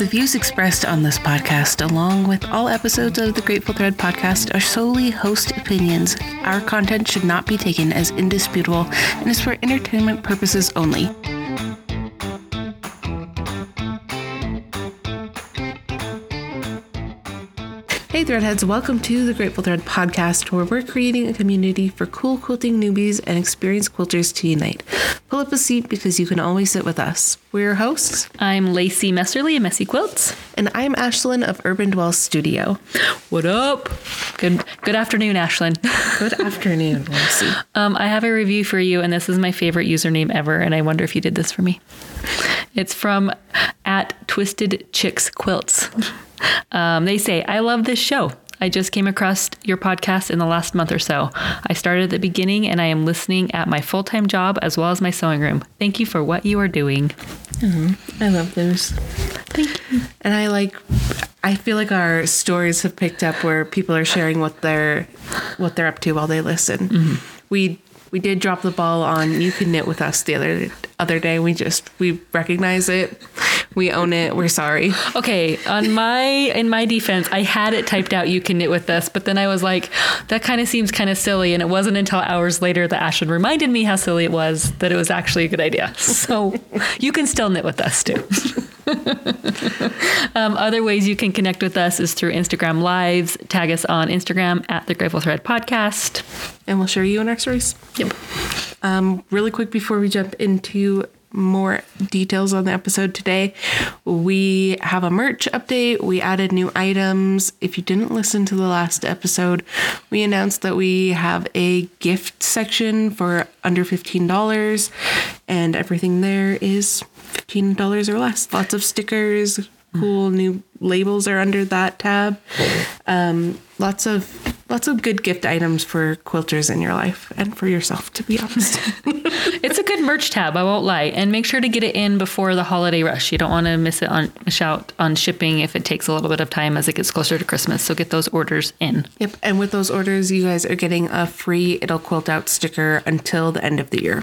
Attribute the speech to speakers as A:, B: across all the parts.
A: The views expressed on this podcast, along with all episodes of the Grateful Thread podcast, are solely host opinions. Our content should not be taken as indisputable and is for entertainment purposes only. Threadheads, welcome to the Grateful Thread podcast, where we're creating a community for cool quilting newbies and experienced quilters to unite. Pull up a seat because you can always sit with us. We're your hosts,
B: I'm Lacie Messerly of Messy Quilts.
A: and I'm Ashelyn of Urban Dwell Studio.
B: What up? Good good afternoon, Ashelyn.
A: Good afternoon, Lucy.
B: Um, I have a review for you, and this is my favorite username ever, and I wonder if you did this for me. It's from at Twisted Chicks Quilts. Um, they say, I love this show. I just came across your podcast in the last month or so. I started at the beginning and I am listening at my full time job as well as my sewing room. Thank you for what you are doing.
A: I love those. Thank you. And I like I feel like our stories have picked up where people are sharing what they're what they're up to while they listen. We we did drop the ball on you can knit with us the other other day. We just we recognize it. We own it. We're sorry.
B: Okay, on my in my defense, I had it typed out you can knit with us, but then I was like, that kind of seems kind of silly, and it wasn't until hours later that Ashton reminded me how silly it was that it was actually a good idea. So you can still knit with us too. um, other ways you can connect with us is through Instagram lives. Tag us on Instagram at the Grateful Thread Podcast.
A: And we'll share you in our stories.
B: Yep.
A: Um, really quick before we jump into more details on the episode today, we have a merch update. We added new items. If you didn't listen to the last episode, we announced that we have a gift section for under $15, and everything there is $15 or less. Lots of stickers, cool new labels are under that tab. Um, lots of lots of good gift items for quilters in your life and for yourself to be honest
B: It's a good merch tab, I won't lie. And make sure to get it in before the holiday rush. You don't want to miss it on miss out on shipping if it takes a little bit of time as it gets closer to Christmas. So get those orders in.
A: yep and with those orders you guys are getting a free it'll quilt out sticker until the end of the year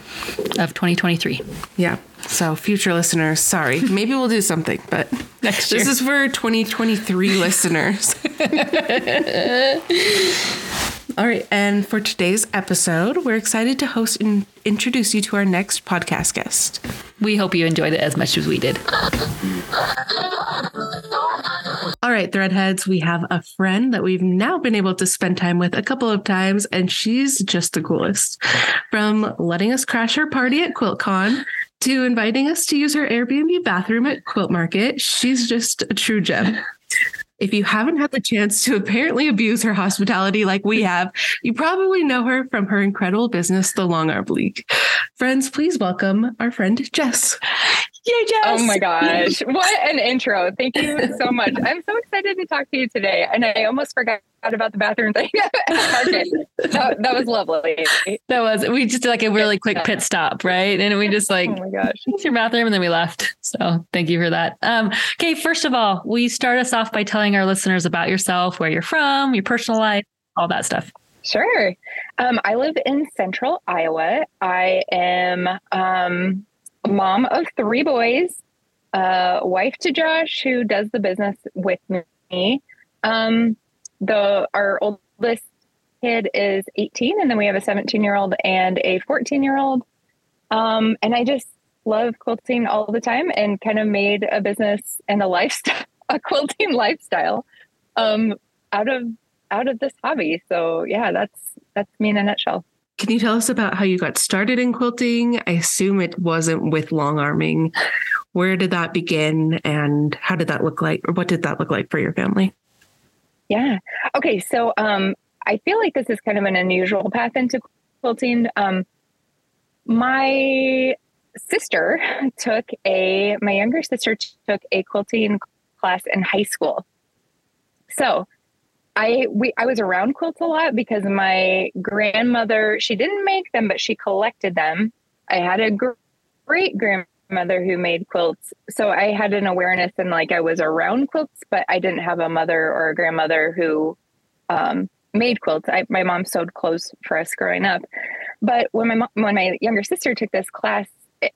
B: Of 2023.
A: yeah so future listeners sorry maybe we'll do something but
B: Next year.
A: this is for 2023 listeners all right and for today's episode we're excited to host and introduce you to our next podcast guest
B: We hope you enjoyed it as much as we did.
A: All right, Threadheads, we have a friend that we've now been able to spend time with a couple of times, and she's just the coolest. From letting us crash her party at QuiltCon to inviting us to use her Airbnb bathroom at Quilt Market, she's just a true gem. If you haven't had the chance to apparently abuse her hospitality like we have, you probably know her from her incredible business, the Longarm League. Friends, please welcome our friend Jess.
B: Yay, Jess!
C: Oh my gosh. What an intro. Thank you so much. I'm so excited to talk to you today. And I almost forgot about the bathroom thing. that, that was lovely.
B: That was, we just did like a really quick pit stop, right? And we just like,
C: Oh my gosh.
B: it's your bathroom and then we left so thank you for that um, okay first of all will you start us off by telling our listeners about yourself where you're from your personal life all that stuff
C: Sure. Um, I live in central Iowa. I am um, mom of three boys, uh, wife to Josh, who does the business with me. Um, the our oldest kid is 18, and then we have a 17 year old and a 14 year old. Um, and I just love quilting all the time, and kind of made a business and a lifestyle, a quilting lifestyle, um, out of out of this hobby. So yeah, that's that's me in a nutshell.
A: Can you tell us about how you got started in quilting? I assume it wasn't with long arming. Where did that begin and how did that look like or what did that look like for your family?
C: Yeah. Okay. So um, I feel like this is kind of an unusual path into quilting. Um, my sister took a my younger sister took a quilting class in high school. So I we I was around quilts a lot because my grandmother she didn't make them but she collected them. I had a gr- great grandmother who made quilts, so I had an awareness and like I was around quilts, but I didn't have a mother or a grandmother who um, made quilts. I, my mom sewed clothes for us growing up, but when my mom, when my younger sister took this class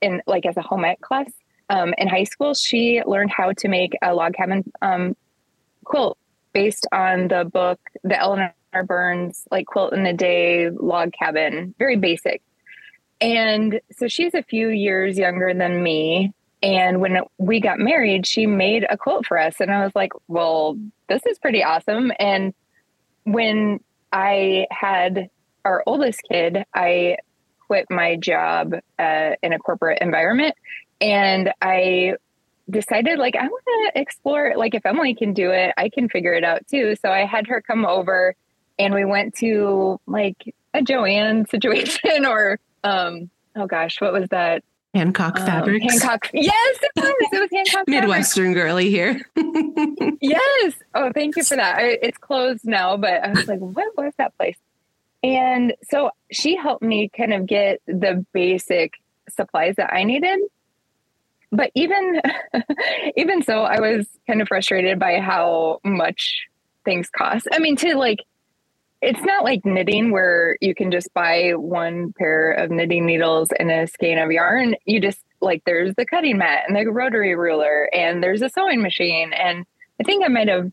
C: in like as a home ec class, um, in high school, she learned how to make a log cabin um, quilt based on the book, the Eleanor Burns like quilt in a day log cabin, very basic. And so she's a few years younger than me. And when we got married, she made a quilt for us. And I was like, well, this is pretty awesome. And when I had our oldest kid, I quit my job uh, in a corporate environment and I decided like I want to explore like if Emily can do it, I can figure it out too. So I had her come over and we went to like a Joann situation or um oh gosh, what was that?
A: Hancock um, Fabrics.
C: Hancock. Yes, it was. It was Hancock.
A: Midwestern
C: fabrics.
A: girly here.
C: yes. Oh, thank you for that. I, it's closed now, but I was like, what was that place? And so she helped me kind of get the basic supplies that I needed but even even so i was kind of frustrated by how much things cost. I mean to like it's not like knitting where you can just buy one pair of knitting needles and a skein of yarn. You just like there's the cutting mat and the rotary ruler and there's a sewing machine. And i think i might have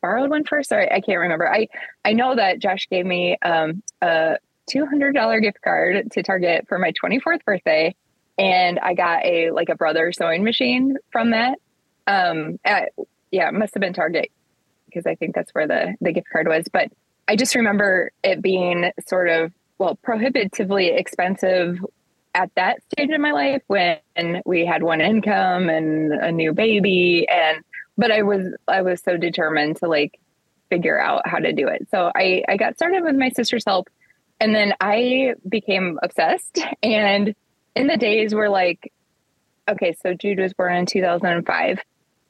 C: borrowed one first. Or i can't remember. I i know that josh gave me um, a $200 gift card to target for my 24th birthday and I got a like a brother sewing machine from that. Um, at, yeah, it must have been Target because I think that's where the the gift card was. But I just remember it being sort of well prohibitively expensive at that stage in my life when we had one income and a new baby and but I was I was so determined to like figure out how to do it. So I I got started with my sister's help and then I became obsessed and in the days where like okay so jude was born in 2005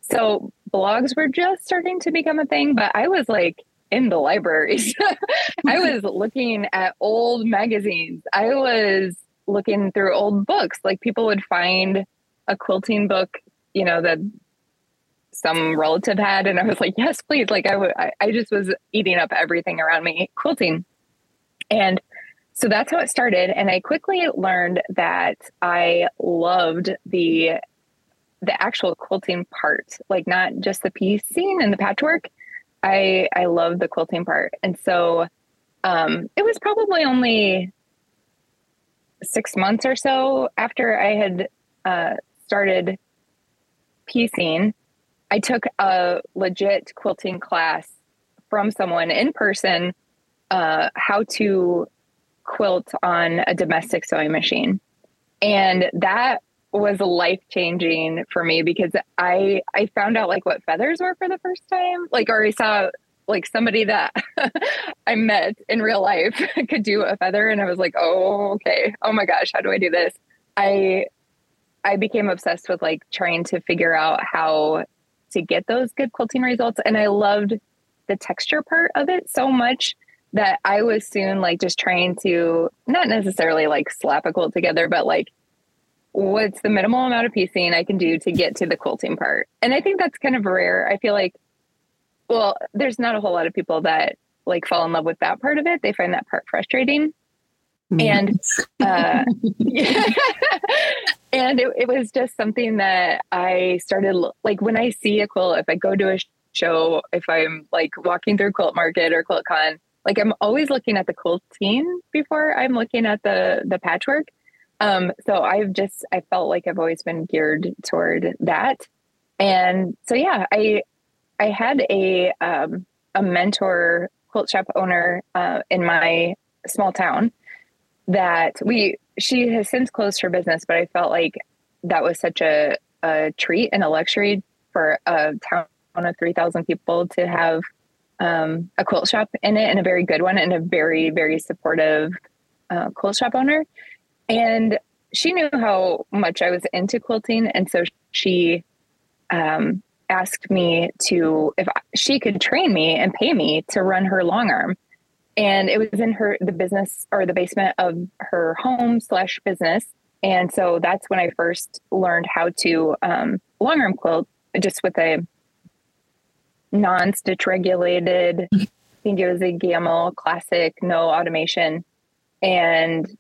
C: so blogs were just starting to become a thing but i was like in the libraries i was looking at old magazines. I was looking through old books. Like people would find a quilting book you know that some relative had and i was like yes please. Like I, w- I just was eating up everything around me quilting. And so that's how it started and i quickly learned that i loved the the actual quilting part like not just the piecing and the patchwork. I i love the quilting part and so um it was probably only six months or so after i had uh started piecing i took a legit quilting class from someone in person uh, how to quilt on a domestic sewing machine. And that was life changing for me because I I found out like what feathers were for the first time. Like or I saw like somebody that I met in real life could do a feather and I was like, "Oh, okay. Oh my gosh, how do I do this?" I I became obsessed with like trying to figure out how to get those good quilting results and I loved the texture part of it so much that I was soon like just trying to not necessarily like slap a quilt together, but like what's the minimal amount of piecing I can do to get to the quilting part. And I think that's kind of rare. I feel like, well, there's not a whole lot of people that like fall in love with that part of it. They find that part frustrating. Mm-hmm. And uh, and it, it was just something that I started like when I see a quilt, if I go to a show, if I'm like walking through quilt market or quilt con, like I'm always looking at the quilting before I'm looking at the the patchwork. Um, so I've just I felt like I've always been geared toward that, and so yeah, I I had a um, a mentor quilt shop owner uh, in my small town that we she has since closed her business, but I felt like that was such a a treat and a luxury for a town of three thousand people to have um, a quilt shop in it and a very good one and a very, very supportive uh, quilt shop owner. And she knew how much I was into quilting. And so she um, asked me to, if she could train me and pay me to run her long arm. And it was in her, the business or the basement of her home slash business. And so that's when I first learned how to um, long arm quilt just with a non-stitch regulated. I think it was a Gammill classic, no automation. And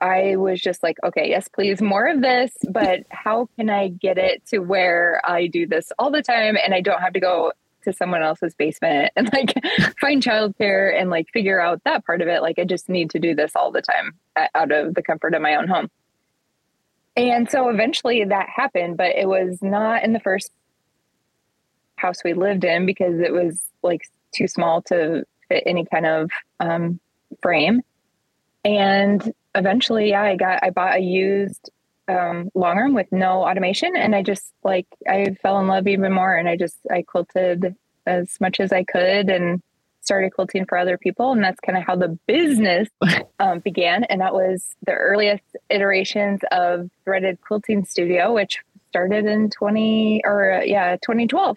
C: I was just like, okay, yes, please, more of this, but how can I get it to where I do this all the time and I don't have to go to someone else's basement and like find childcare and like figure out that part of it. Like I just need to do this all the time uh, out of the comfort of my own home. And so eventually that happened, but it was not in the first house we lived in because it was like too small to fit any kind of um, frame. And eventually, yeah, I got I bought a used um, long arm with no automation, and I just like I fell in love even more, and I just I quilted as much as I could and started quilting for other people and that's kind of how the business um, began and that was the earliest iterations of threaded quilting studio which started in 20 or uh, yeah 2012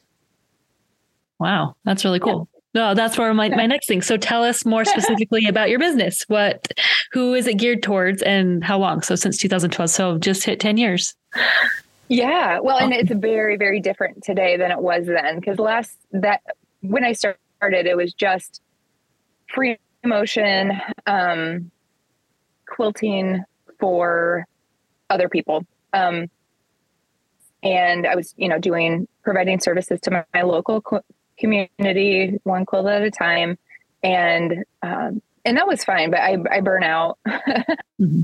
B: wow that's really cool no, that's for my, my next thing. So tell us more specifically about your business. What, who is it geared towards and how long? So since 2012. So just hit 10 years.
C: Yeah. Well, and it's very, very different today than it was then. Cause last that when I started, it was just free motion, um, quilting for other people. Um, and I was, you know, doing providing services to my, my local community, one quilt at a time, and um, and that was fine. But I I burn out mm-hmm.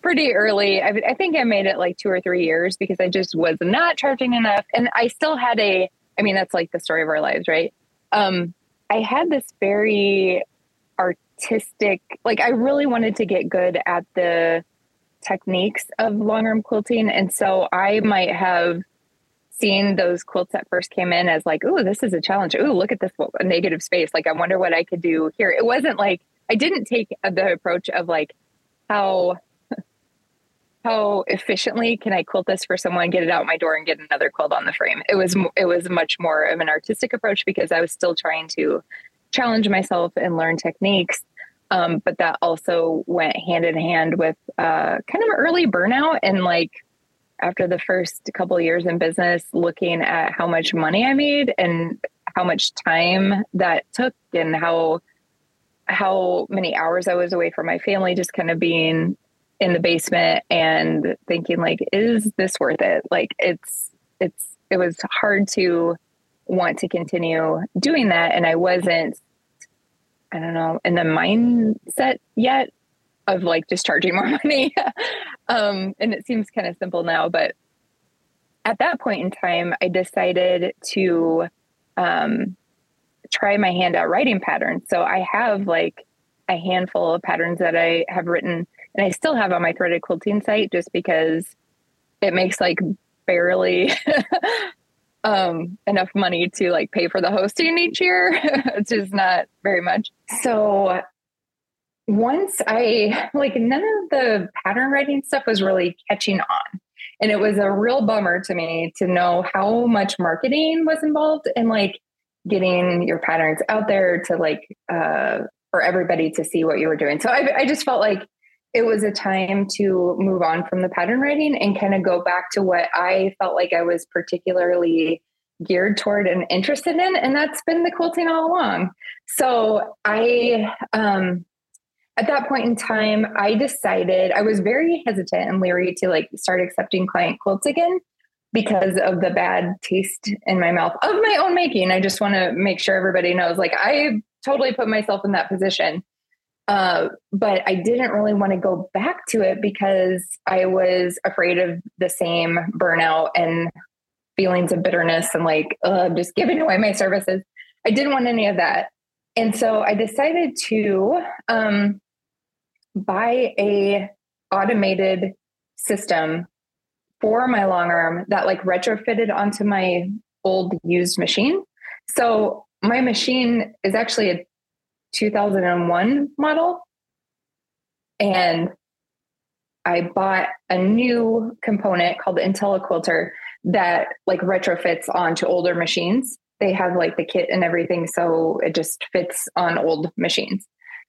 C: pretty early. I, I think I made it like two or three years because I just was not charging enough, and I still had a. I mean, that's like the story of our lives, right? Um, I had this very artistic, like I really wanted to get good at the techniques of long arm quilting, and so I might have seen those quilts that first came in as like, oh, this is a challenge. Oh, look at this negative space. Like, I wonder what I could do here. It wasn't like I didn't take the approach of like how how efficiently can I quilt this for someone, get it out my door, and get another quilt on the frame. It was it was much more of an artistic approach because I was still trying to challenge myself and learn techniques. Um, but that also went hand in hand with uh, kind of early burnout and like after the first couple years in business looking at how much money I made and how much time that took and how how many hours I was away from my family just kind of being in the basement and thinking like is this worth it like it's it's it was hard to want to continue doing that and I wasn't I don't know in the mindset yet of like just charging more money. Um, and it seems kind of simple now, but at that point in time, I decided to um, try my hand at writing patterns. So I have like a handful of patterns that I have written and I still have on my threaded quilting site just because it makes like barely um enough money to like pay for the hosting each year it's just not very much so once I like none of the pattern writing stuff was really catching on. And it was a real bummer to me to know how much marketing was involved in like getting your patterns out there to like uh for everybody to see what you were doing. So I, I just felt like it was a time to move on from the pattern writing and kind of go back to what I felt like I was particularly geared toward and interested in and that's been the quilting all along so i um at that point in time, I decided I was very hesitant and leery to like start accepting client quilts again because of the bad taste in my mouth of my own making. I just want to make sure everybody knows like I totally put myself in that position. Uh, but I didn't really want to go back to it because I was afraid of the same burnout and feelings of bitterness and like uh, just giving away my services. I didn't want any of that. And so I decided to um, buy a automated system for my long arm that like retrofitted onto my old used machine. So my machine is actually a 2001 model. And I bought a new component called the IntelliQuilter that like retrofits onto older machines. They have like the kit and everything, so it just fits on old machines.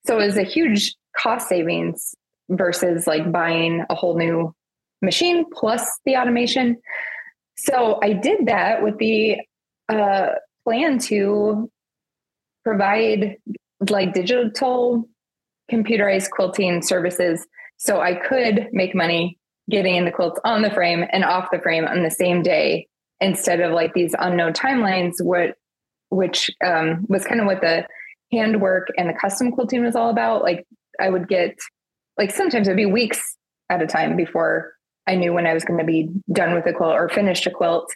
C: So it was a huge cost savings versus like buying a whole new machine plus the automation. So I did that with the uh, plan to provide like digital computerized quilting services So I could make money getting in the quilts on the frame and off the frame on the same day instead of like these unknown timelines, what which um, was kind of what the handwork and the custom quilting was all about. Like I would get like sometimes it'd be weeks at a time before I knew when I was going to be done with a quilt or finished a quilt.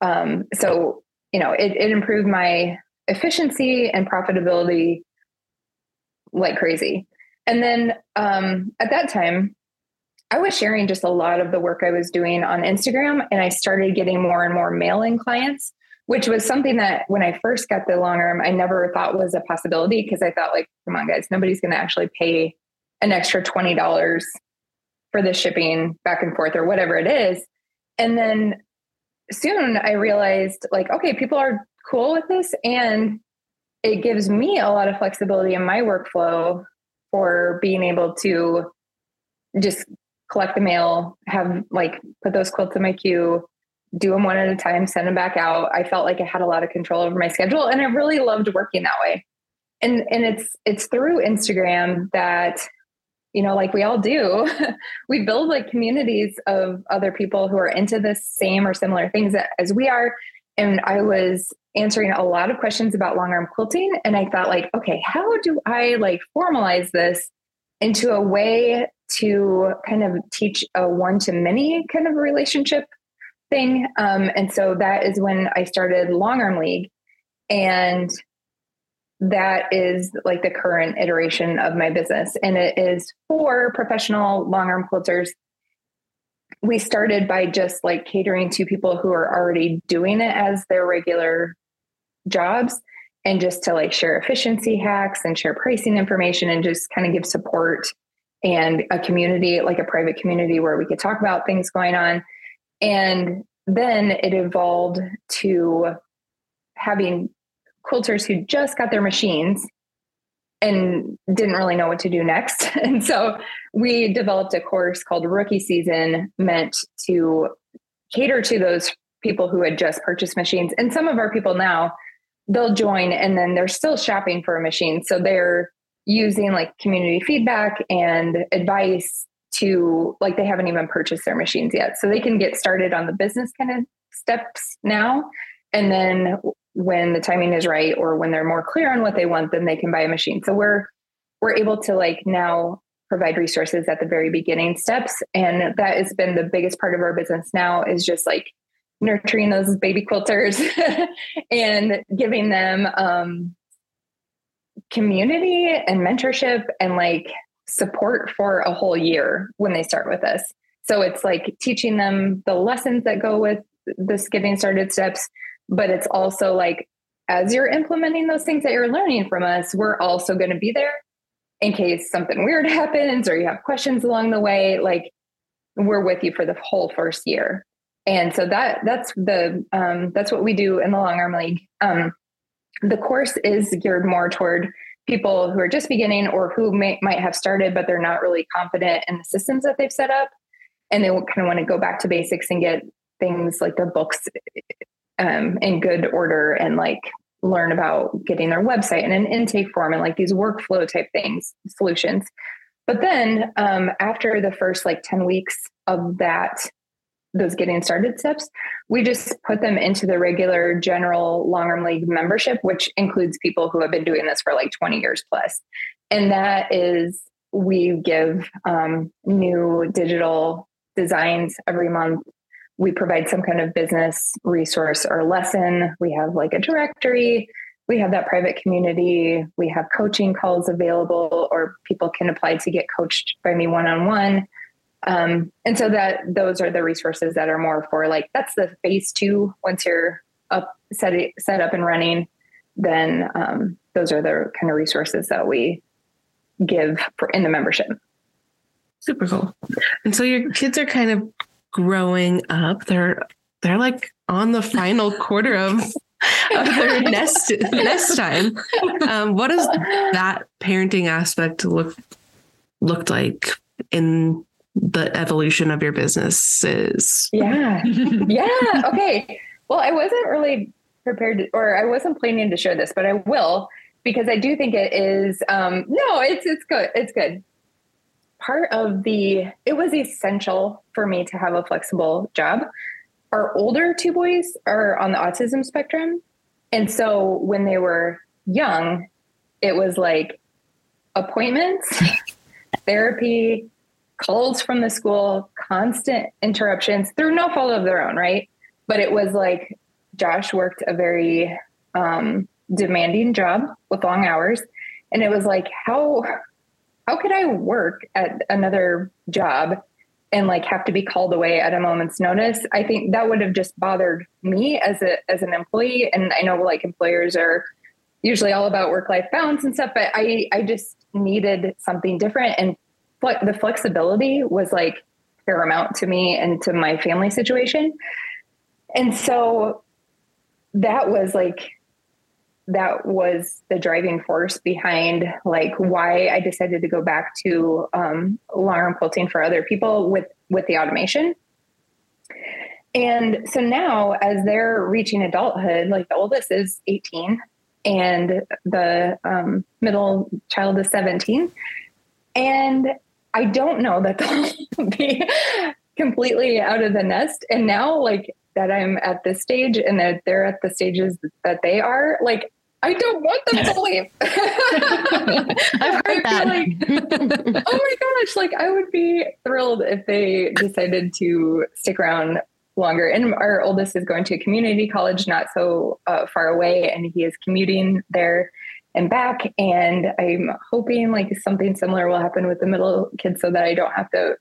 C: Um, so you know, it, it improved my efficiency and profitability like crazy. And then um, at that time, I was sharing just a lot of the work I was doing on Instagram, and I started getting more and more mail-in clients, which was something that when I first got the long arm, I never thought was a possibility because I thought, like, come on, guys, nobody's going to actually pay an extra twenty dollars for the shipping back and forth or whatever it is. And then soon I realized, like, okay, people are cool with this, and it gives me a lot of flexibility in my workflow for being able to just collect the mail, have like put those quilts in my queue, do them one at a time, send them back out. I felt like I had a lot of control over my schedule and I really loved working that way. And and it's it's through Instagram that you know like we all do we build like communities of other people who are into the same or similar things as we are and I was answering a lot of questions about long arm quilting and I thought like okay how do I like formalize this into a way to kind of teach a one to many kind of relationship thing. Um, and so that is when I started Longarm League. And that is like the current iteration of my business. And it is for professional long arm quilters. We started by just like catering to people who are already doing it as their regular jobs and just to like share efficiency hacks and share pricing information and just kind of give support and a community, like a private community where we could talk about things going on. And then it evolved to having quilters who just got their machines and didn't really know what to do next. And so we developed a course called Rookie Season, meant to cater to those people who had just purchased machines. And some of our people now, they'll join and then they're still shopping for a machine. So they're using like community feedback and advice to like they haven't even purchased their machines yet. So they can get started on the business kind of steps now. And then when the timing is right or when they're more clear on what they want then they can buy a machine. So we're we're able to like now provide resources at the very beginning steps. And that has been the biggest part of our business now is just like nurturing those baby quilters and giving them um, community and mentorship and like support for a whole year when they start with us. So it's like teaching them the lessons that go with this getting started steps, but it's also like as you're implementing those things that you're learning from us, we're also going to be there in case something weird happens or you have questions along the way. Like we're with you for the whole first year. And so that that's the um, that's what we do in the Longarm League. Um, the course is geared more toward people who are just beginning or who may, might have started, but they're not really confident in the systems that they've set up. And they kind of want to go back to basics and get things like their books um, in good order and like learn about getting their website and an intake form and like these workflow type things, solutions. But then um, after the first like 10 weeks of that those getting started steps, we just put them into the regular general long arm league membership, which includes people who have been doing this for like 20 years plus. And that is, we give um, new digital designs every month. We provide some kind of business resource or lesson. We have like a directory. We have that private community. We have coaching calls available, or people can apply to get coached by me one on one um, and so that those are the resources that are more for like that's the phase two. Once you're up set set up and running, then um, those are the kind of resources that we give for in the membership.
A: Super cool. And so your kids are kind of growing up. They're they're like on the final quarter of of their nest nest time. Um, what does that parenting aspect look looked like in the evolution of your business is.
C: Yeah. yeah. Okay. Well, I wasn't really prepared to, or I wasn't planning to share this, but I will because I do think it is um no, it's it's good. It's good. part of the it was essential for me to have a flexible job our older two boys are on the autism spectrum and so when they were young it was like appointments therapy calls from the school constant interruptions through no fault of their own right but it was like josh worked a very um, demanding job with long hours and it was like how how could I work at another job and like have to be called away at a moment's notice? I think that would have just bothered me as a as an employee. And I know like employers are usually all about work life balance and stuff, but I I just needed something different. And the flexibility was like paramount to me and to my family situation. And so that was like that was the driving force behind like why I decided to go back to um, long quilting for other people with with the automation. And so now, as they're reaching adulthood, like the oldest is 18 and the um, middle child is 17. And I don't know that they'll be completely out of the nest. And now, like, that I'm at this stage and that they're at the stages that they are, like I don't want them to leave.
B: I've heard that.
C: Like, oh my gosh, like I would be thrilled if they decided to stick around longer. And our oldest is going to a community college not so uh, far away, and he is commuting there and back. And I'm hoping like something similar will happen with the middle kids so that I don't have to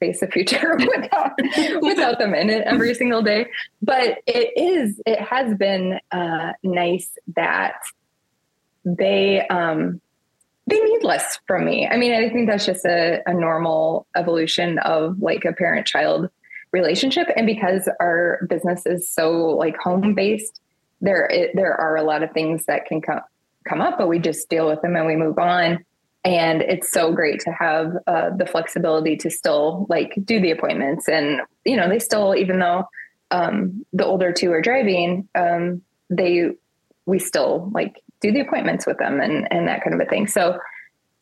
C: face a future without without them in it every single day. But it is it has been uh, nice that they um, they need less from me. I mean, I think that's just a, a normal evolution of like a parent child relationship, and because our business is so like home based, there it, there are a lot of things that can come come up, but we just deal with them and we move on. And it's so great to have uh, the flexibility to still like do the appointments. And you know they still even though um, the older two are driving um, they we still like do the appointments with them and and that kind of a thing. So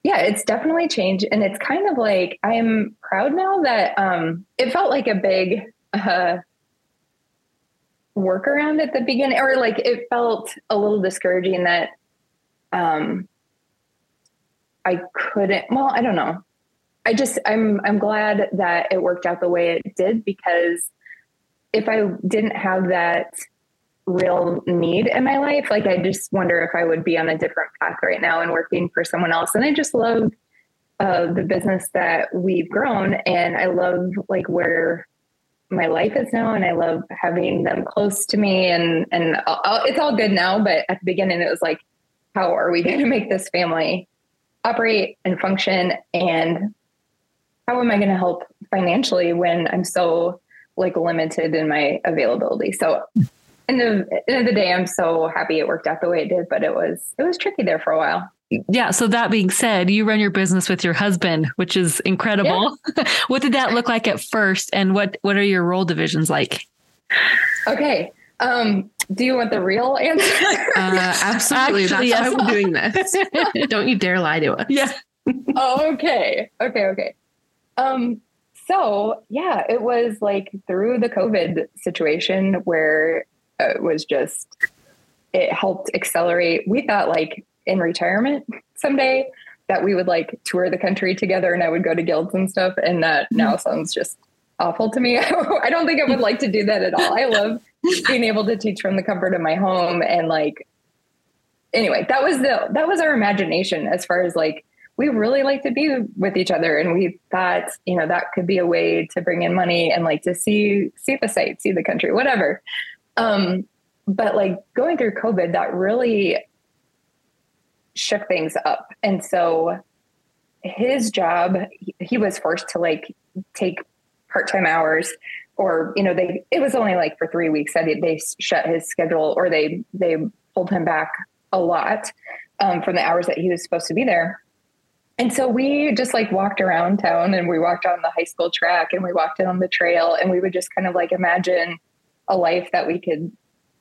C: yeah it's definitely changed. And it's kind of like i'm proud now that um, it felt like a big uh, workaround at the beginning or like it felt a little discouraging that um I couldn't. Well, I don't know. I just I'm I'm glad that it worked out the way it did because if I didn't have that real need in my life, like I just wonder if I would be on a different path right now and working for someone else. And I just love uh, the business that we've grown, and I love like where my life is now, and I love having them close to me, and and it's all good now. But at the beginning, it was like, how are we going to make this family operate and function and how am i going to help financially when i'm so like limited in my availability so in the end of the day i'm so happy it worked out the way it did but it was it was tricky there for a while
B: yeah. So that being said, you run your business with your husband, which is incredible. Yeah. what did that look like at first, and what what are your role divisions like?
C: Okay. Um, do you want the real answer?
A: Uh, absolutely. Actually, That's yes. why we're doing this. Don't you dare lie to us.
B: Yeah.
C: oh, okay. Okay. Okay. Um, so yeah, it was like through the COVID situation where it was just, it helped accelerate. We thought like in retirement someday that we would like tour the country together and I would go to guilds and stuff. And that now sounds just awful to me. I don't think I would like to do that at all. I love being able to teach from the comfort of my home and like anyway, that was the that was our imagination as far as like we really like to be with each other and we thought, you know, that could be a way to bring in money and like to see see the site, see the country, whatever. Um but like going through COVID that really shook things up. And so his job, he was forced to like take part-time hours or you know they it was only like for three weeks that they shut his schedule or they they pulled him back a lot um, from the hours that he was supposed to be there. And so we just like walked around town and we walked on the high school track and we walked on the trail and we would just kind of like imagine a life that we could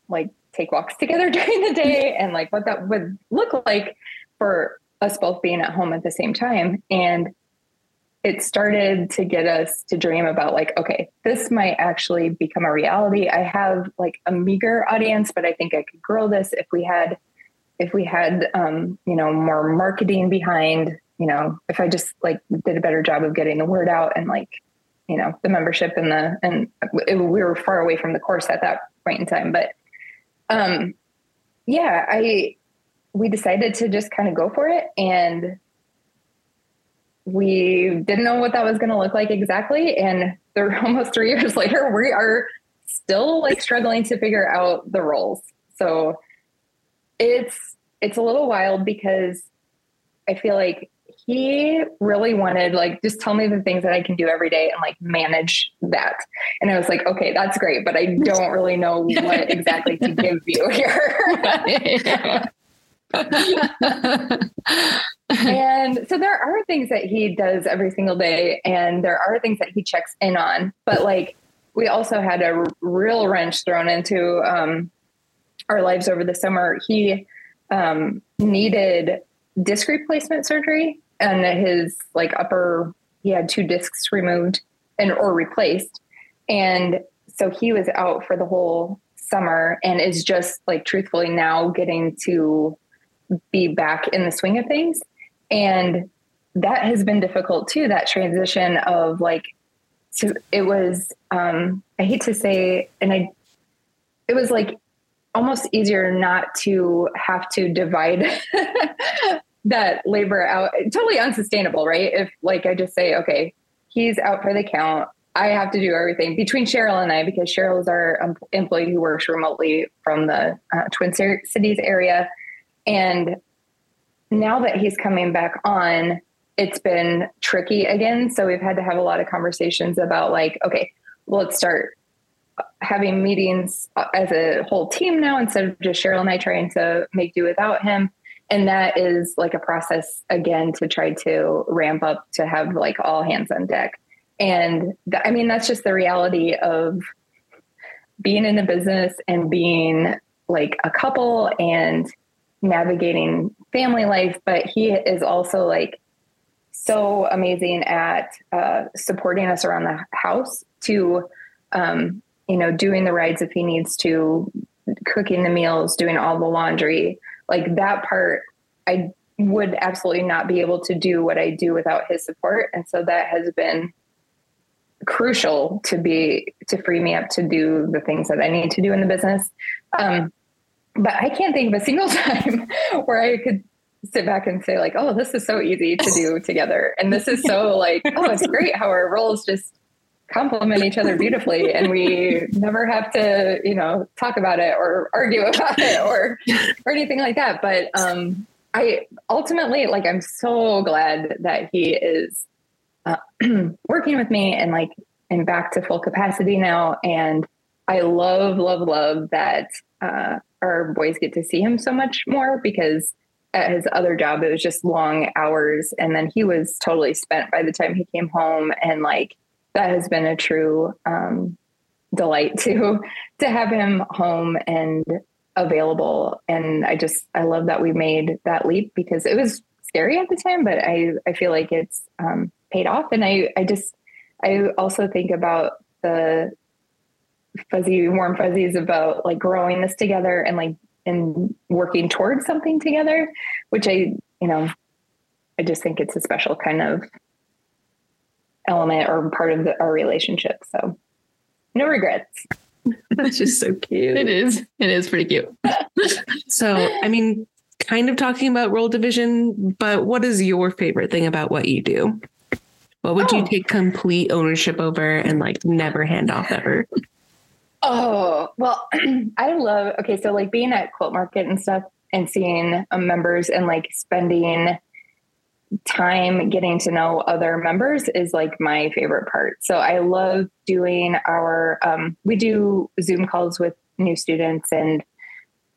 C: like take walks together during the day and like what that would look like for us both being at home at the same time. And it started to get us to dream about like, okay, this might actually become a reality. I have like a meager audience, but I think I could grow this if we had if we had um, you know more marketing behind you know if i just like did a better job of getting the word out and like you know the membership and the and it, we were far away from the course at that point in time but um yeah i we decided to just kind of go for it and we didn't know what that was going to look like exactly and they're almost three years later we are still like struggling to figure out the roles so it's it's a little wild because i feel like he really wanted like just tell me the things that I can do every day and like manage that. And I was like, okay, that's great, but I don't really know what exactly to give you here. And so there are things that he does every single day and there are things that he checks in on, but like we also had a real wrench thrown into um, our lives over the summer. He um, needed disc replacement surgery and his like upper he had two discs removed and or replaced and so he was out for the whole summer and is just like truthfully now getting to be back in the swing of things and that has been difficult too that transition of like so it was um i hate to say and i it was like almost easier not to have to divide that labor out totally unsustainable, right? If like I just say, okay, he's out for the count. I have to do everything between Cheryl and I because Cheryl is our employee who works remotely from the uh, Twin Cities area. And now that he's coming back on, it's been tricky again. So we've had to have a lot of conversations about like, okay, let's start having meetings as a whole team now instead of just Cheryl and I trying to make do without him and that is like a process again to try to ramp up to have like all hands on deck and th- i mean that's just the reality of being in the business and being like a couple and navigating family life but he is also like so amazing at uh, supporting us around the house to um, you know doing the rides if he needs to cooking the meals doing all the laundry. Like that part i would absolutely not be able to do what i do without his support. And so that has been crucial to be to free me up to do the things that i need to do in the business. Um, but i can't think of a single time where i could sit back and say like oh this is so easy to do together. And this is so like oh it's great how our roles just complement each other beautifully and we never have to you know talk about it or argue about it or or anything like that. But um i ultimately like i'm so glad that he is uh, working with me and like and back to full capacity now. And i love love love that uh our boys get to see him so much more because at his other job it was just long hours and then he was totally spent by the time he came home and like that has been a true um, delight to to have him home and available. And I just I love that we made that leap because it was scary at the time, but I I feel like it's um, paid off. And I I just I also think about the fuzzy warm fuzzies about like growing this together and like and working towards something together, which I you know I just think it's a special kind of element or part of the, our relationship. So no regrets.
A: That's just so cute.
B: It is. It is pretty cute.
A: so, I mean, kind of talking about role division, but what is your favorite thing about what you do? What would oh. you take complete ownership over and like never hand off ever?
C: Oh, well, I love, okay, so like being at Quilt Market and stuff and seeing um, members and like spending time getting to know other members is like my favorite part. So I love doing our, um, we do Zoom calls with new students and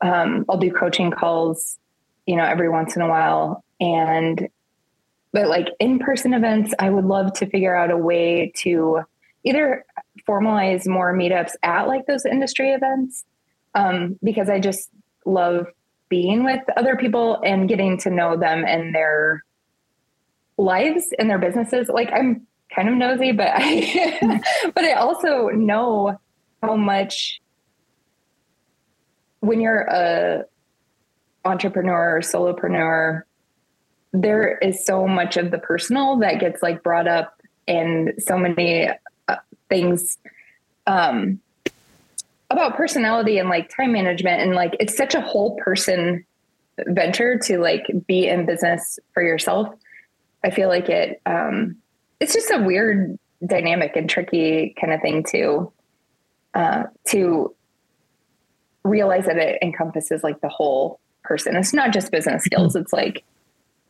C: um, I'll do coaching calls, you know, every once in a while. And, but like in person events, I would love to figure out a way to either formalize more meetups at like those industry events um, because I just love being with other people and getting to know them and their lives and their businesses. Like I'm kind of nosy, but I but I also know how much when you're a entrepreneur or solopreneur, there is so much of the personal that gets like brought up and so many things um, about personality and like time management. And like it's such a whole person venture to like be in business for yourself. I feel like it um it's just a weird dynamic and tricky kind of thing to uh to realize that it encompasses like the whole person. It's not just business skills. It's like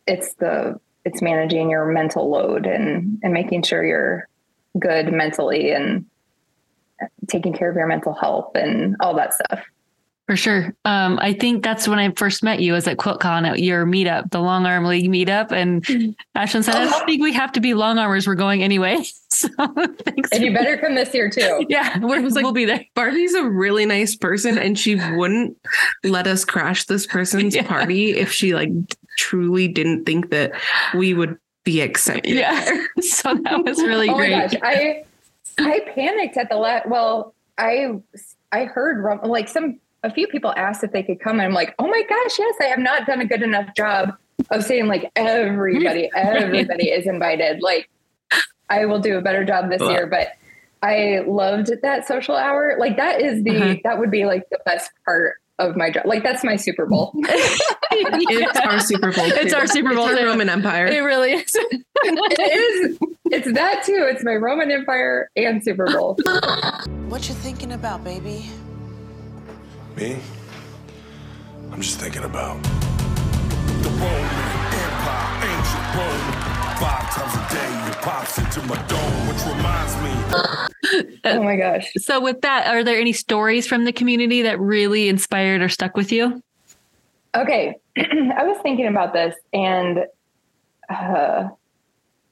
C: it's the it's managing your mental load and and making sure you're good mentally and taking care of your mental health and all that stuff.
B: For sure. Um, I think that's when I first met you was at QuiltCon at your meetup, the Longarm League meetup. And Ashelyn said, I don't think we have to be longarmers. We're going anyway. So
C: thanks. And you better come this year too.
B: Yeah. We're, like, we'll be there.
A: Barbie's a really nice person and she wouldn't let us crash this person's yeah. party if she like truly didn't think that we would be accepted.
B: Yeah. So that was really oh great.
C: Gosh, I I panicked at the last. Well, I I heard like some a few people asked if they could come, and I'm like, oh my gosh, yes, I have not done a good enough job of saying like everybody, everybody is invited. Like, I will do a better job this year, but. I loved that social hour. Like that is the uh-huh. that would be like the best part of my job. Like that's my Super Bowl.
A: it's our Super Bowl.
B: Too. It's our Super Bowl.
A: It's our Roman Empire.
B: It really is.
C: it is. It's that too. It's my Roman Empire and Super Bowl.
D: What you thinking about, baby?
E: Me? I'm just thinking about the Roman Empire, ancient Rome. Five times a day, it pops into my dome, which reminds
C: me. oh my gosh.
B: So, with that, are there any stories from the community that really inspired or stuck with you?
C: Okay. I was thinking about this and uh,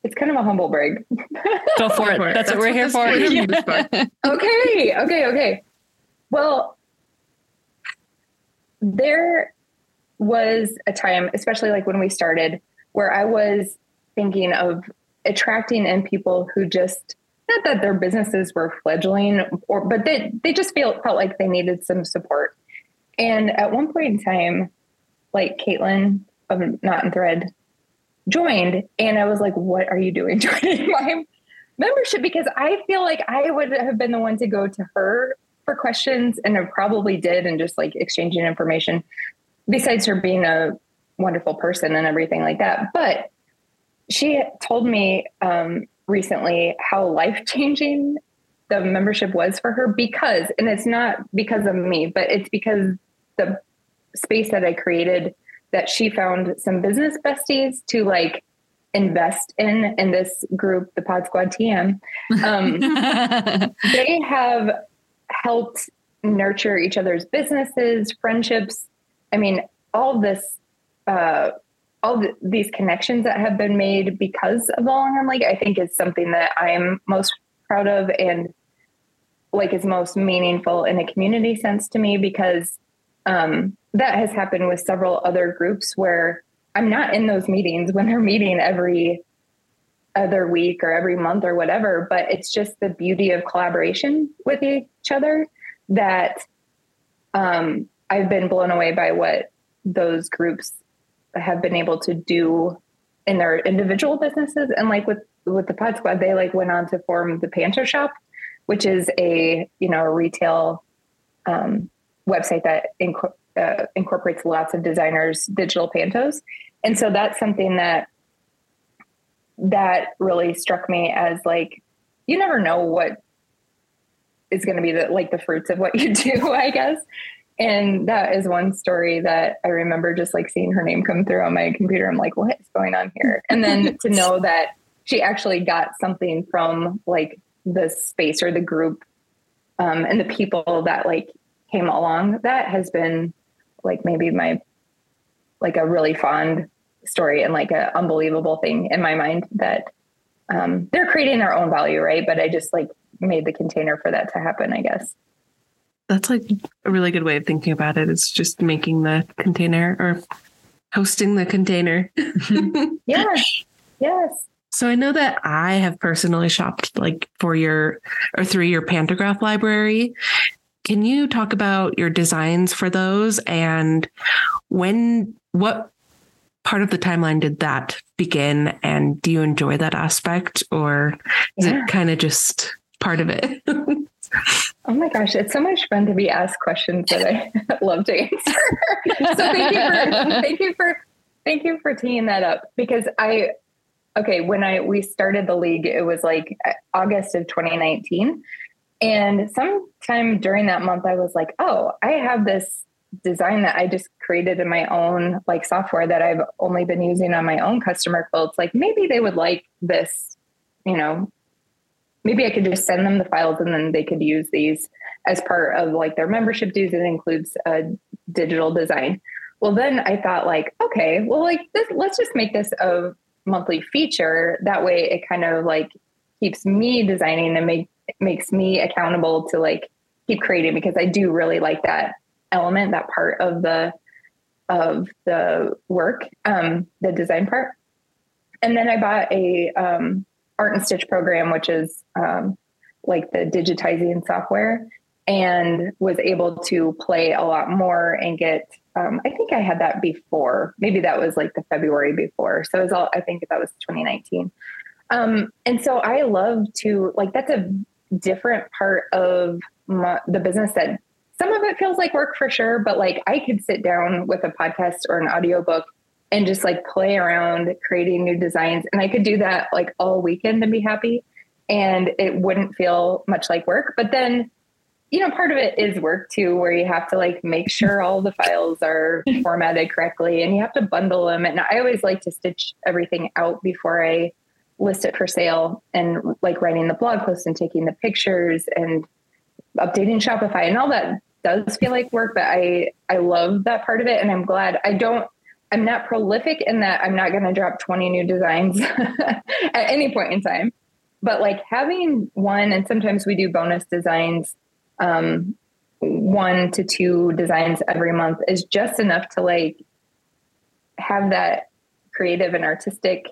C: it's kind of a humble brag.
B: Go for it. That's, That's, what we're here for.
C: okay. Okay. Okay. Well, there was a time, especially like when we started, where I was thinking of attracting in people who just not that their businesses were fledgling or but they they just feel felt like they needed some support. And at one point in time, like Caitlin of Not in Thread joined and I was like, what are you doing joining my membership? Because I feel like I would have been the one to go to her for questions and I probably did and just like exchanging information besides her being a wonderful person and everything like that. But she told me um, recently how life changing the membership was for her because, and it's not because of me, but it's because the space that I created that she found some business besties to like invest in in this group, the Pod Squad TM. Um, they have helped nurture each other's businesses, friendships. I mean, all this, uh, all the, these connections that have been made because of the Longarm League, I think is something that I'm most proud of and like is most meaningful in a community sense to me because um, that has happened with several other groups where I'm not in those meetings when they're meeting every other week or every month or whatever, but it's just the beauty of collaboration with each other that um, I've been blown away by what those groups have been able to do in their individual businesses. And like with with the Pod Squad, they like went on to form the Panto Shop, which is a you know a retail um, website that inc- uh, incorporates lots of designers' digital pantos, and so that's something that that really struck me as like you never know what is going to be the like the fruits of what you do, I guess. And that is one story that I remember just like seeing her name come through on my computer. I'm like, what is going on here? And then to know that she actually got something from like the space or the group um, and the people that like came along that has been like maybe my like a really fond story and like an unbelievable thing in my mind that um, they're creating their own value right but i just like made the container for that to happen i guess
A: that's like a really good way of thinking about it it's just making the container or hosting the container mm-hmm.
C: yeah Yes.
A: So I know that I have personally shopped like for your or through your pantograph library. Can you talk about your designs for those and when what part of the timeline did that begin and do you enjoy that aspect or is
C: Yeah.
A: it kind of just part of it?
C: Oh my gosh, it's so much fun to be asked questions that I love to answer. so thank you for thank you for thank you for teeing that up because I okay when I we started the league it was like uh, August of 2019 and sometime during that month I was like oh I have this design that I just created in my own like software that I've only been using on my own customer quilts like maybe they would like this you know maybe I could just send them the files and then they could use these as part of like their membership dues. It includes a digital design. Well, then I thought like, okay, well, like this, let's just make this a monthly feature. That way it kind of like keeps me designing and make, makes me accountable to like keep creating because I do really like that element, that part of the, of the work, um, the design part. And then I bought a, um, art and stitch program, which is um, like the digitizing software, and was able to play a lot more and get. Um, I think I had that before. Maybe that was like the February before. So it was all. I think that was 2019. Um, and so I love to like that's a different part of my, the business that some of it feels like work for sure, but like I could sit down with a podcast or an audiobook and just like play around creating new designs. And I could do that like all weekend and be happy. And it wouldn't feel much like work. But then, you know, part of it is work too, where you have to like make sure all the files are formatted correctly and you have to bundle them. And I always like to stitch everything out before I list it for sale and like writing the blog post and taking the pictures and updating Shopify and all that does feel like work, but I I love that part of it and I'm glad I don't I'm not prolific in that I'm not going to drop 20 new designs at any point in time. But like having one, and sometimes we do bonus designs, um, one to two designs every month is just enough to like have that creative and artistic,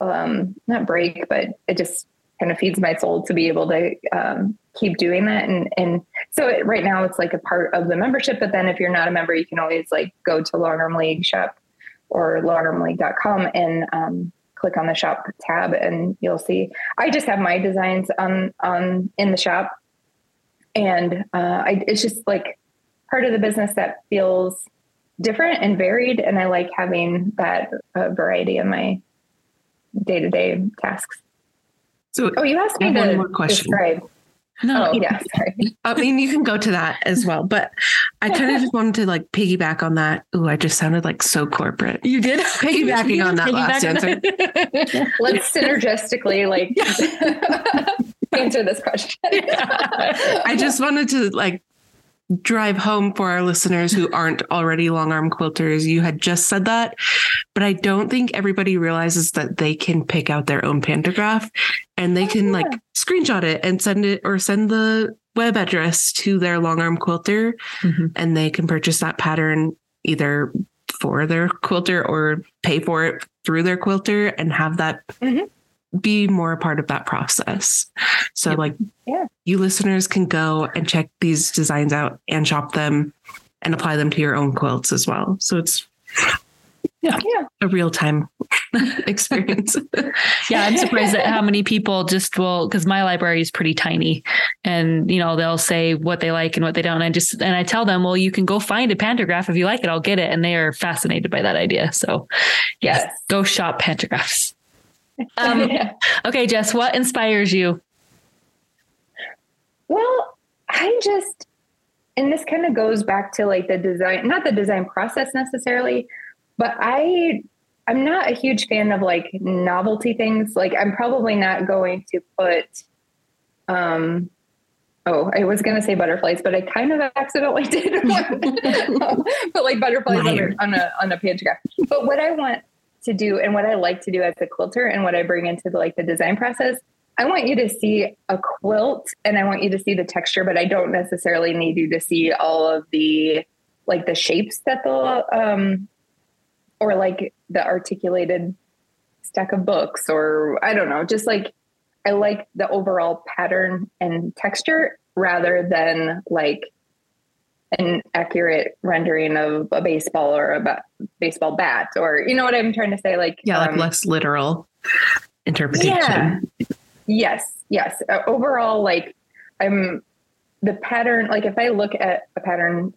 C: um, not break, but it just kind of feeds my soul to be able to um, keep doing that. And and so it, right now it's like a part of the membership. But then if you're not a member, you can always like go to Longarm League shop or longarmleague.com and um, click on the shop tab and you'll see. I just have my designs on on in the shop. And uh, I, it's just like part of the business that feels different and varied. And i like having that uh, variety in my day-to-day tasks.
A: So
C: oh you asked me
A: one more question.
C: describe
B: No,
C: oh yeah sorry
A: I mean, you can go to that as well, but I kind of just wanted to like piggyback on that. Ooh, I just sounded like so corporate.
B: you did.
A: Piggybacking on that last answer.
C: let's synergistically like answer this question
A: I just wanted to like drive home for our listeners who aren't already long arm quilters. You had just said that, but I don't think everybody realizes that they can pick out their own pantograph and they can like screenshot it and send it or send the web address to their long arm quilter
B: Mhm.
A: and they can purchase that pattern either for their quilter or pay for it through their quilter and have that
C: Mhm.
A: Be more a part of that process. So
B: Yep.
A: like
C: Yeah.
A: you listeners can go and check these designs out and shop them and apply them to your own quilts as well. So it's
B: Yeah.
C: Yeah.
A: a real time experience.
B: Yeah, I'm surprised at how many people just will because my library is pretty tiny, and you know they'll say what they like and what they don't. And I just and I tell them, well, you can go find a pantograph if you like it. I'll get it, and they are fascinated by that idea. So, yes,
C: Yes.
B: go shop pantographs. Um,
C: Yeah.
B: okay, Jess, what inspires you?
C: Well, I just, and this kind of goes back to like the design, not the design process necessarily, but I, I'm not a huge fan of like novelty things. Like I'm probably not going to put, um, oh, I was going to say butterflies, but I kind of accidentally did put like butterflies on a, on a, on a pantograph. But what I want to do and what I like to do as a quilter and what I bring into the, like the design process I want you to see a quilt and I want you to see the texture, but I don't necessarily need you to see all of the like the shapes that the um or like the articulated stack of books or I don't know, just like I like the overall pattern and texture rather than like an accurate rendering of a baseball or a ba- baseball bat or you know what I'm trying to say like
A: Yeah, like
C: um,
A: less literal interpretation.
C: yeah. Yes, yes. Uh, overall, like I'm the pattern. Like if I look at a pattern,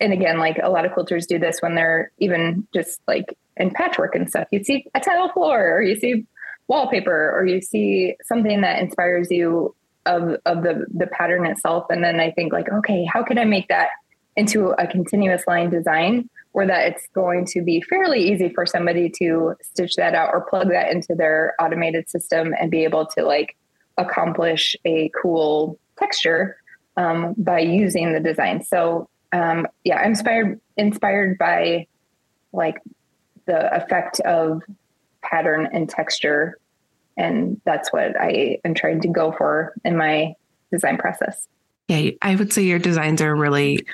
C: and again, like a lot of quilters do this when they're even just like in patchwork and stuff. You see a tile floor, or you see wallpaper, or you see something that inspires you of of the the pattern itself, and then I think like, okay, how can I make that into a continuous line design? Or that it's going to be fairly easy for somebody to stitch that out or plug that into their automated system and be able to like accomplish a cool texture um, by using the design. So um, yeah, I'm inspired inspired by like the effect of pattern and texture, and that's what I am trying to go for in my design process.
A: Yeah, I would say your designs are really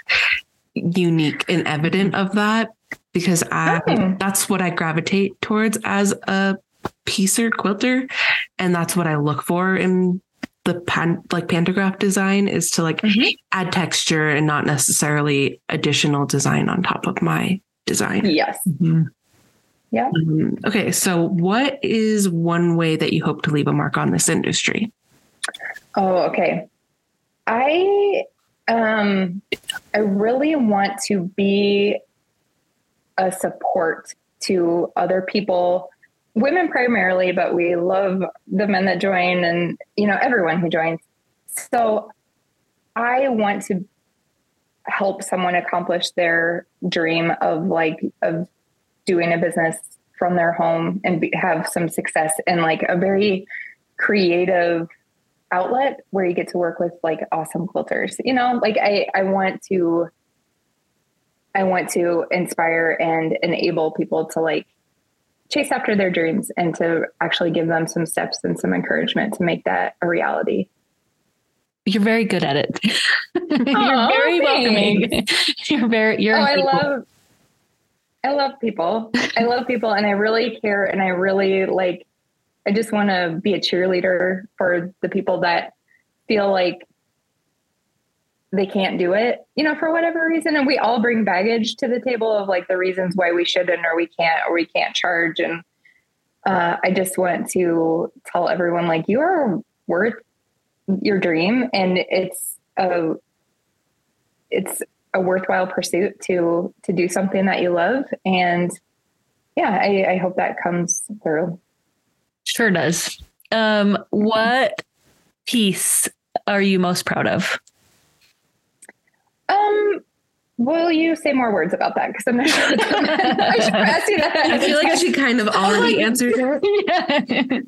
A: unique and evident of that because I
C: Oh.
A: that's what I gravitate towards as a piecer quilter and that's what I look for in the pan like pantograph design is to like
C: Mhm.
A: add texture and not necessarily additional design on top of my design.
C: Yes. Yeah.
A: Um, okay, so what is one way that you hope to leave a mark on this industry?
C: Oh, okay. I um I really want to be a support to other people, women primarily, but we love the men that join and you know everyone who joins. So I want to help someone accomplish their dream of like of doing a business from their home and be, have some success in like a very creative outlet where you get to work with like awesome quilters. You know, like I I want to I want to inspire and enable people to like chase after their dreams and to actually give them some steps and some encouragement to make that a reality.
B: You're very good at it. you're very welcoming. You're very you're
C: oh, I love I love people. I love people and I really care and I really like I just want to be a cheerleader for the people that feel like they can't do it, you know, for whatever reason. And we all bring baggage to the table of like the reasons why we shouldn't or we can't or we can't charge. And uh, I just want to tell everyone like you are worth your dream and it's a it's a worthwhile pursuit to to do something that you love. And yeah, I, I hope that comes through.
B: Sure does. Um, what piece are you most proud of?
C: Um, will you say more words about that? Because I'm not sure. I should ask you that.
A: I feel like I should kind of already answer that.
B: yeah.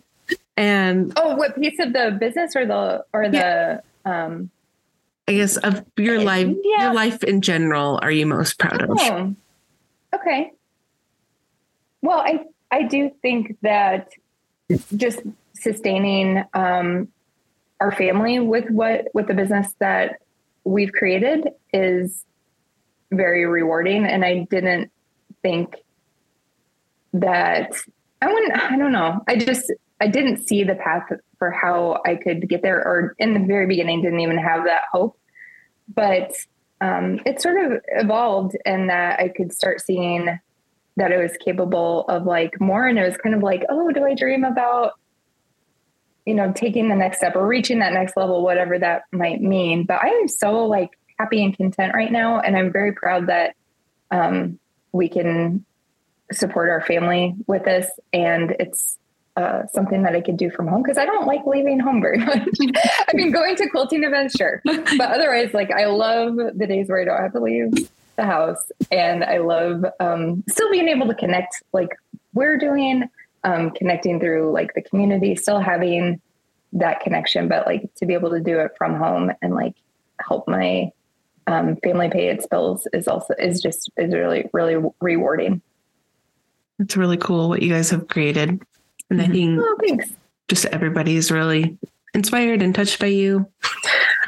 A: And
C: Oh, what piece of the business or the or the um?
A: I guess of your life,
C: Yeah.
A: your life in general, are you most proud of?
C: Oh, okay. Well, I I do think that just sustaining um, our family with what with the business that we've created is very rewarding, and I didn't think that I wouldn't. I don't know. I just I didn't see the path for how I could get there, or in the very beginning, didn't even have that hope. But um, it sort of evolved, and that I could start seeing that I was capable of like more, and it was kind of like, oh, do I dream about you know taking the next step or reaching that next level, whatever that might mean. But I am so like happy and content right now, and I'm very proud that um, we can support our family with this, and it's uh, something that I could do from home because I don't like leaving home very much. I mean, going to quilting events, sure, but otherwise, like I love the days where I don't have to leave the house, and I love um, still being able to connect, like we're doing, um, connecting through like the community, still having that connection, but like to be able to do it from home and like help my um, family pay its bills is also is just is really really rewarding.
A: It's really cool what you guys have created. And I think
C: Oh, thanks.
A: just everybody's really inspired and touched by you.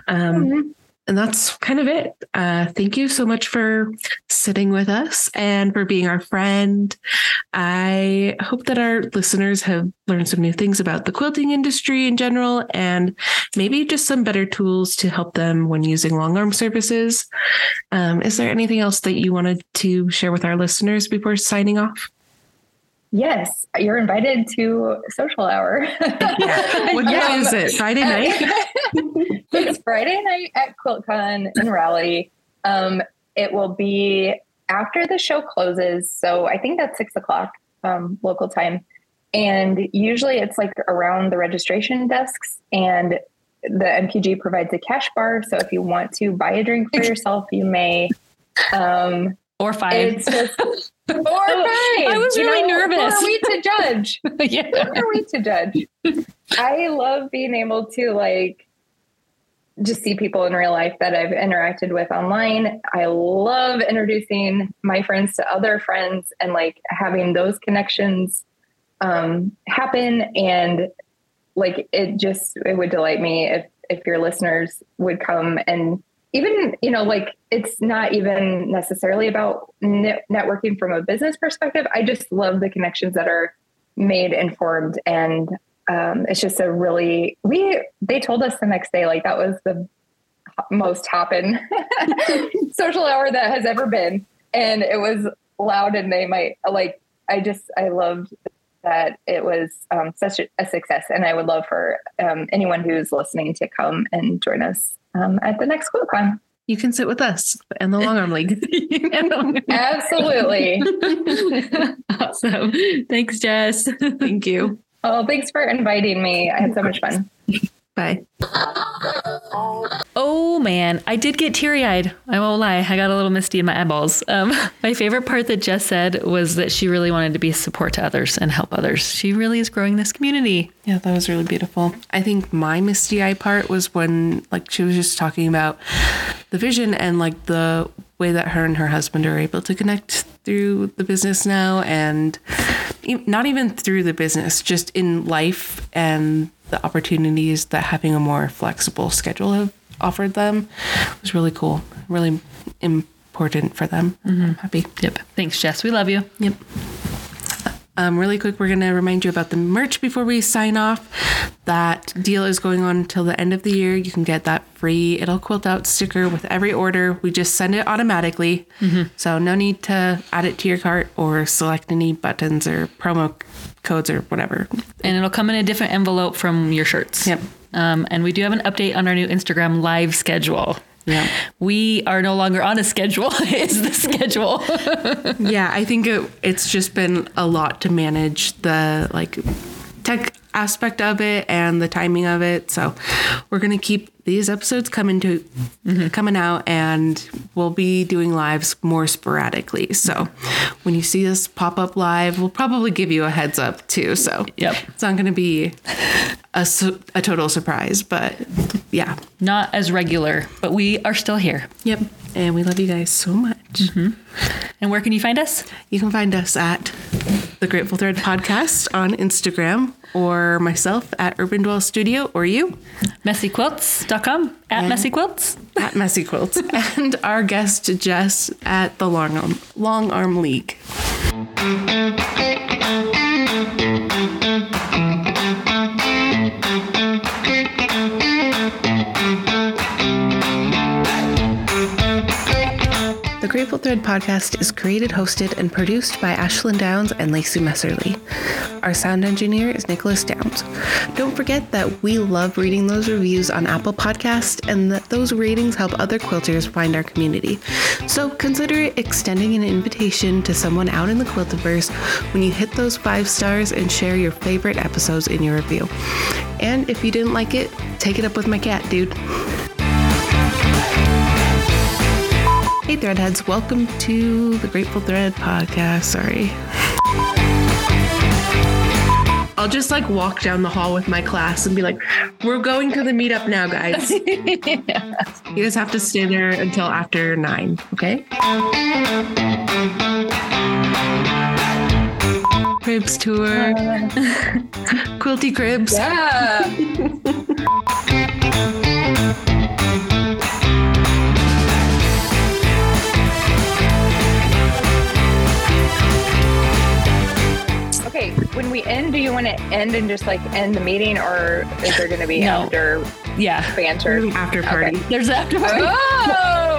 A: Um,
C: Mhm.
A: and that's kind of it. Uh, thank you so much for sitting with us and for being our friend. I hope that our listeners have learned some new things about the quilting industry in general and maybe just some better tools to help them when using long arm services. Um, is there anything else that you wanted to share with our listeners before signing off?
C: Yes, you're invited to social hour.
A: Yeah. What is it? Friday night?
C: it's Friday night at QuiltCon in Raleigh. Um, it will be after the show closes. So I think that's six o'clock um, local time. And usually it's like around the registration desks, and the MQG provides a cash bar. So if you want to buy a drink for yourself, you may. Um,
B: or five.
C: It's just, or five. I
B: was you really know, nervous.
C: Who are we to judge?
B: yeah.
C: Who are we to judge? I love being able to like just see people in real life that I've interacted with online. I love introducing my friends to other friends and like having those connections um, happen. And like it just it would delight me if if your listeners would come and even you know like it's not even necessarily about net- networking from a business perspective. I just love the connections that are made informed and um, it's just a really we they told us the next day like that was the most hopping social hour that has ever been. And it was loud and they might like i just i loved that it was um, such a, success. And i would love for um, anyone who's listening to come and join us um, at the next QuiltCon
A: you can sit with us in the Longarm League.
C: Absolutely.
B: awesome. Thanks, Jess.
A: Thank you.
C: Oh, thanks for inviting me. I had so much fun.
A: Bye.
B: Oh man, I did get teary eyed. I won't lie. I got a little misty in my eyeballs. Um, my favorite part that Jess said was that she really wanted to be a support to others and help others. She really is growing this community.
A: Yeah, that was really beautiful. I think my misty eye part was when like she was just talking about the vision and like the way that her and her husband are able to connect through the business now and not even through the business, just in life and the opportunities that having a more flexible schedule have offered them was really cool, really important for them. Mm-hmm. I'm happy.
B: Yep. Thanks, Jess. We love you.
A: Yep. Um, really quick, we're going to remind you about the merch before we sign off. That deal is going on until the end of the year. You can get that free It'll Quilt Out sticker with every order. We just send it automatically. Mm-hmm. So, no need to add it to your cart or select any buttons or promo codes or whatever.
B: And it'll come in a different envelope from your shirts.
A: Yep.
B: Um, and we do have an update on our new Instagram live schedule.
A: Yeah.
B: We are no longer on a schedule, is the schedule.
A: yeah, I think it, it's just been a lot to manage the like tech aspect of it and the timing of it. So we're gonna keep these episodes coming to mm-hmm. coming out, and we'll be doing lives more sporadically. So when you see us pop up live, we'll probably give you a heads up too. So
B: yep,
A: it's not gonna be a, a total surprise, but yeah,
B: not as regular, but we are still here.
A: Yep, and we love you guys so much. Mm-hmm.
B: And where can you find us?
A: You can find us at the Grateful Thread podcast on Instagram or myself at Urban Dwell Studio or you.
B: MessyQuilts.com at and Messy Quilts.
A: At Messy Quilts. and our guest Jess at the Long Arm, Longarm League. Grateful Thread podcast is created, hosted, and produced by Ashelyn Downs and Lacie Messerly. Our sound engineer is Nicholas Downs. Don't forget that we love reading those reviews on Apple Podcast and that those ratings help other quilters find our community. So consider extending an invitation to someone out in the quiltiverse when you hit those five stars and share your favorite episodes in your review. And if you didn't like it, take it up with my cat, dude. Hey, Threadheads, welcome to the Grateful Thread podcast. Sorry. I'll just like walk down the hall with my class and be like, we're going to the meetup now, guys. yeah. You guys have to stay there until after nine, okay? Cribs tour. Quilty cribs.
C: Yeah. end, do you want to end and just like end the meeting, or is there going to be
B: No.
C: after
B: Yeah.
C: banter?
A: After party.
B: There's after oh! party.
C: Oh,